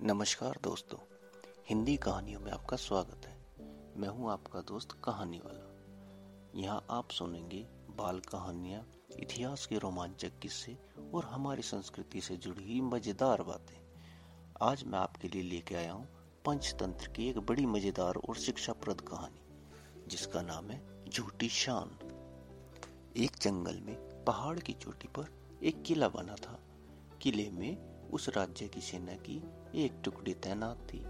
नमस्कार दोस्तों, हिंदी कहानियों में आपका स्वागत है। मैं हूँ आपका दोस्त कहानी वाला यहाँ आप सुनेंगे बाल कहानियाँ, इतिहास के रोमांचक किस्से और हमारी संस्कृति से जुड़ी हुई मज़ेदार बातें। आज मैं आपके लिए लेके आया हूँ पंचतंत्र की एक बड़ी मज़ेदार और शिक्षाप्रद कहानी, जिसका नाम है झूठी शान। एक जंगल में पहाड़ की चोटी पर एक किला बना था। किले में उस राज्य की सेना की एक टुकड़ी तैनात थी।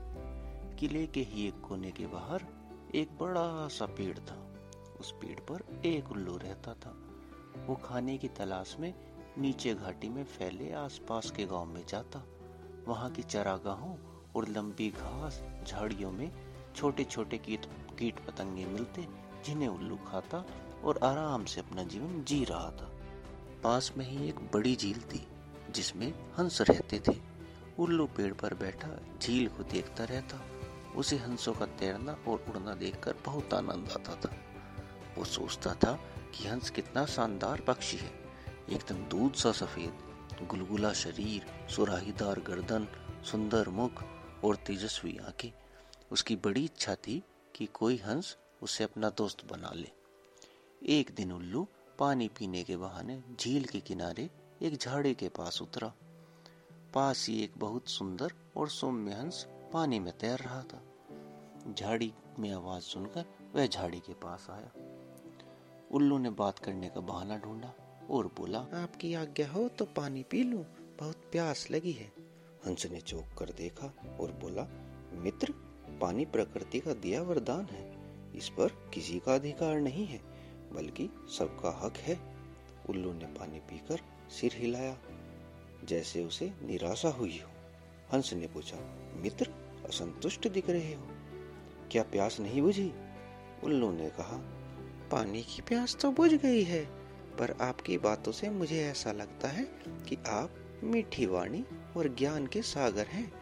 किले के ही एक कोने के बाहर एक बड़ा सा पेड़ था। उस पेड़ पर एक उल्लू रहता था। वो खाने की तलाश में नीचे घाटी में फैले आसपास के गाँव में जाता। वहाँ की चरागाहों और लंबी घास झाड़ियों में छोटे छोटे कीट कीट पतंगे मिलते, जिन्हें उल्लू खाता और आराम से अपना जीवन जी रहा था। पास में ही एक बड़ी झील थी, जिसमें हंस रहते थे। उल्लू पेड़ पर बैठा, झील को देखता रहता। उसे हंसों का तैरना और उड़ना देखकर बहुत आनंद आता था। वो सोचता था कि हंस कितना शानदार पक्षी है। एकदम दूध सा सफ़ेद, गुलगुला शरीर, सुराहीदार गर्दन, सुंदर मुख और तेजस्वी आँखें। उसकी बड़ी इच्छा थी कि कोई हंस उसे अपना दोस्त बना ले। एक दिन उल्लू पानी पीने के बहाने झील के किनारे एक झाड़ी के पास उतरा। पास ही एक बहुत सुंदर और सौम्य हंस पानी में तैर रहा था। झाड़ी में आवाज़ सुनकर वह झाड़ी के पास आया। उल्लू ने बात करने का बहाना ढूंढा और बोला आपकी आज्ञा हो तो पानी पी लूँ बहुत प्यास लगी है। हंस ने चौंक कर देखा और बोला मित्र पानी प्रकृति का दिया वरदान है। इस पर किसी का अधिकार नहीं है बल्कि सबका हक है। उल्लू ने पानी पीकर सिर हिलाया। जैसे उसे निराशा हुई हो। हंस ने पूछा, मित्र, असंतुष्ट दिख रहे हो? क्या प्यास नहीं बुझी? उल्लू ने कहा, पानी की प्यास तो बुझ गई है, पर आपकी बातों से मुझे ऐसा लगता है कि आप मीठी वाणी और ज्ञान के सागर हैं।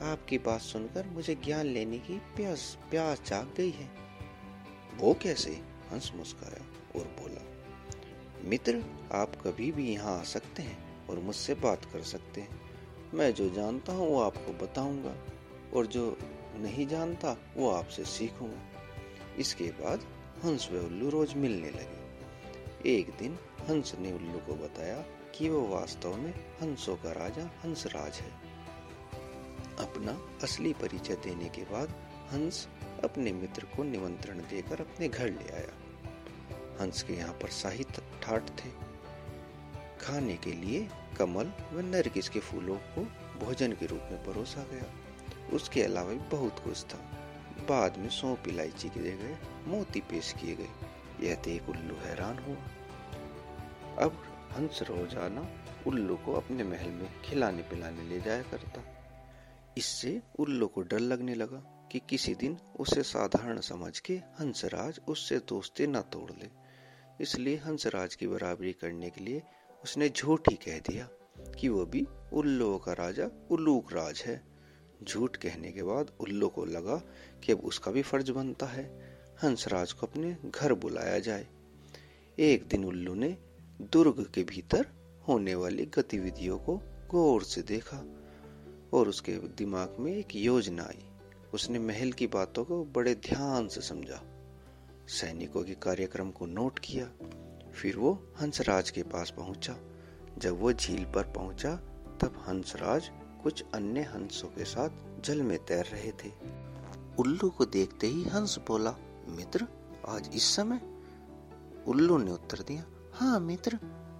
आपकी बात सुनकर मुझे ज्ञान लेने की प्यास प्यास जाग गई है। वो कैसे? हंस मुस्काया और बोला, मित्र, आप कभी भी यहाँ आ सकते हैं। और मुझसे बात कर सकते हैं। मैं जो जानता हूँ, वो आपको बताऊँगा, और जो नहीं जानता, वो आपसे सीखूँगा। इसके बाद हंस व उल्लू रोज मिलने लगे। एक दिन हंस ने उल्लू को बताया कि वो वास्तव में हंसों का राजा हंसराज है। अपना असली परिचय देने के बाद हंस अपने मित्र को निमंत्रण देकर अपने घर ले आया। हंस के यहाँ पर शाही ठाट थे। खाने के लिए कमल व नरगिस के फूलों को भोजन के रूप में परोसा गया। उसके अलावा भी बहुत कुछ था। बाद में सौंप इलायची के गए मोती पेश किए गए। यह देख उल्लू हैरान हुआ। अब हंस रोज़ाना उल्लू को अपने महल में खिलाने पिलाने ले जाया करता। इससे उल्लू को डर लगने लगा कि किसी दिन उसे साधारण समझ के हंसराज उससे दोस्ती न तोड़ ले। इसलिए हंसराज की बराबरी करने के लिए उसने झूठ ही कह दिया कि वो भी उल्लू का राजा, उल्लूक राज है। झूठ कहने के बाद उल्लू को लगा कि अब उसका भी फ़र्ज़ बनता है। हंसराज को अपने घर बुलाया जाए। एक दिन उल्लू ने दुर्ग के भीतर होने वाली गतिविधियों को गौर से देखा और उसके दिमाग में एक योजना आई। उसने महल की बातों को बड़े ध्यान से समझा। सैनिकों के कार्यक्रम को नोट किया। फिर वो हंसराज के पास पहुँचा। जब वो झील पर पहुँचा, तब हंसराज कुछ अन्य हंसों के साथ जल में तैर रहे थे। उल्लू को देखते ही हंस बोला, मित्र, आज इस समय? उल्लू ने उत्तर दिया हाँ मित्र,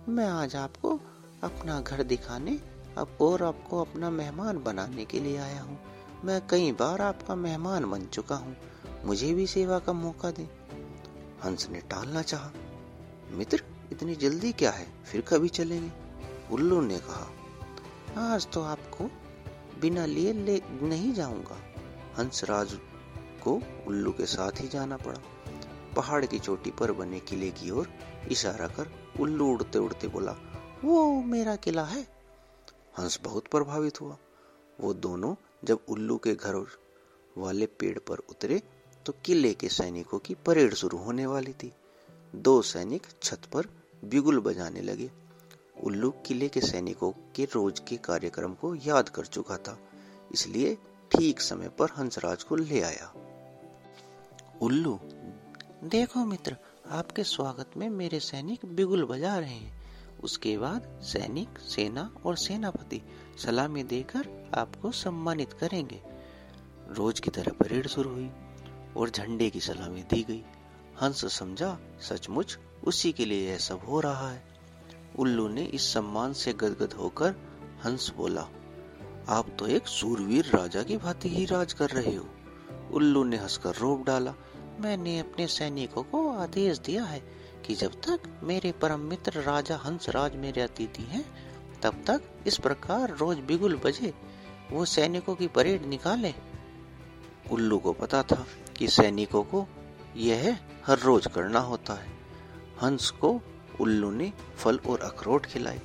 मैं आज आपको अपना घर दिखाने, अब और आपको अपना मेहमान बनाने के लिए आया हूँ। मैं कई बार आपका मेहमान बन चुका हूँ। मुझे भी सेवा का मौका दे। हंस ने टालना चाहा। मित्र, इतनी जल्दी क्या है? फिर कभी चलेंगे? उल्लू ने कहा, आज तो आपको बिना लिए ले नहीं जाऊँगा। हंसराज को उल्लू के साथ ही जाना पड़ा। पहाड़ की चोटी पर बने किले की ओर इशारा कर उल्लू उड़ते उड़ते बोला, वो मेरा किला है। हंस बहुत प्रभावित हुआ। वो दोनों जब उल्लू के घर वाले पेड़ पर उतरे तो किले के सैनिकों की परेड शुरू होने वाली थी। दो सैनिक छत पर बिगुल बजाने लगे। उल्लू किले के सैनिकों के रोज के कार्यक्रम को याद कर चुका था, इसलिए ठीक समय पर हंसराज को ले आया। उल्लू, देखो मित्र, आपके स्वागत में मेरे सैनिक बिगुल बजा रहे हैं। उसके बाद सैनिक, सेना और सेनापति सलामी देकर आपको सम्मानित करेंगे। रोज की तरह परेड शुरू हुई और झंडे की सलामी दी गई। हंस समझा, सचमुच उसी के लिए यह सब हो रहा है। उल्लू ने इस सम्मान से गदगद होकर हंस बोला, आप तो एक सूरवीर राजा की भांति ही राज कर रहे हो। उल्लू ने हंसकर रोप डाला, मैंने अपने सैनिकों को आदेश दिया है कि जब तक मेरे परम मित्र राजा हंसराज मेरे अतिथि हैं, तब तक इस प्रकार रोज बिगुल बजे वो सैनिकों की परेड निकाले। उल्लू को पता था कि सैनिकों को यह हर रोज करना होता है। हंस को उल्लू ने फल और अखरोट खिलाए।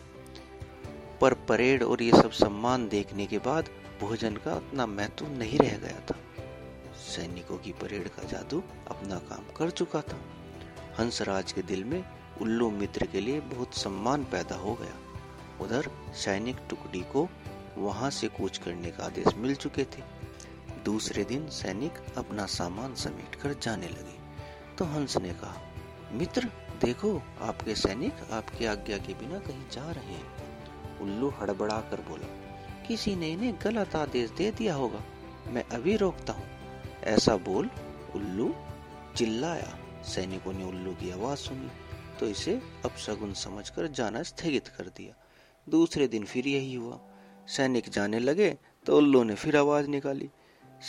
पर परेड और ये सब सम्मान देखने के बाद भोजन का उतना महत्व नहीं रह गया था। सैनिकों की परेड का जादू अपना काम कर चुका था। हंसराज के दिल में उल्लू मित्र के लिए बहुत सम्मान पैदा हो गया। उधर सैनिक टुकड़ी को वहाँ से कूच करने का आदेश मिल चुके थे। दूसरे दिन सैनिक अपना सामान समेट कर जाने लगे। तो हंस ने कहा, मित्र, देखो, आपके सैनिक आपकी आज्ञा के बिना कहीं जा रहे हैं। उल्लू हड़बड़ा कर बोला, किसी ने इन्हें गलत आदेश दे दिया होगा, मैं अभी रोकता हूँ। ऐसा बोल, उल्लू चिल्लाया। सैनिकों ने उल्लू की आवाज़ सुनी तो इसे अपशगुन समझकर जाना स्थगित कर दिया। दूसरे दिन फिर यही हुआ। सैनिक जाने लगे तो उल्लू ने फिर आवाज़ निकाली।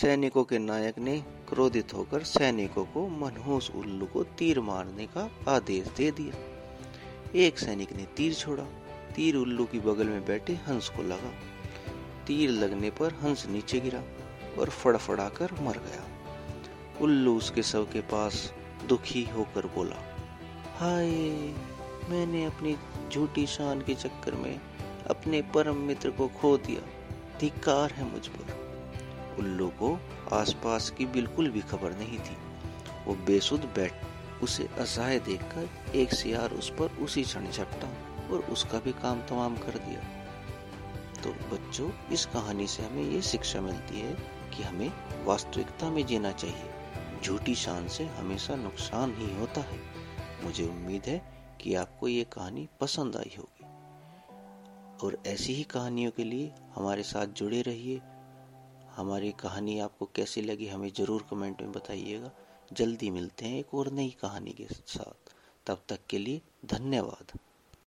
सैनिकों के नायक ने क्रोधित होकर सैनिकों को मनहूस उल्लू को तीर मारने का आदेश दे दिया। एक सैनिक ने तीर छोड़ा। तीर उल्लू की बगल में बैठे हंस को लगा। तीर लगने पर हंस नीचे गिरा और फड़फड़ा कर मर गया। उल्लू उसके शव के पास दुखी होकर बोला, हाय, मैंने अपनी झूठी शान के चक्कर में अपने परम मित्र को खो दिया। धिकार है मुझ पर। उल्लू को आसपास की बिल्कुल भी खबर नहीं थी। वो बेसुध बैठ, उसे असहाय देखकर एक सियार उस पर उसी क्षण झपटा और उसका भी काम तमाम कर दिया। तो बच्चों, इस कहानी से हमें ये शिक्षा मिलती है कि हमें वास्तविकता में जीना चाहिए। झूठी शान से हमेशा नुकसान ही होता है। मुझे उम्मीद है कि आपको ये कहानी पसंद आई होगी। और ऐसी ही कहानियों के लिए हमारे साथ जुड़े रहिए। हमारी कहानी आपको कैसी लगी हमें ज़रूर कमेंट में बताइएगा। जल्दी मिलते हैं एक और नई कहानी के साथ। तब तक के लिए धन्यवाद।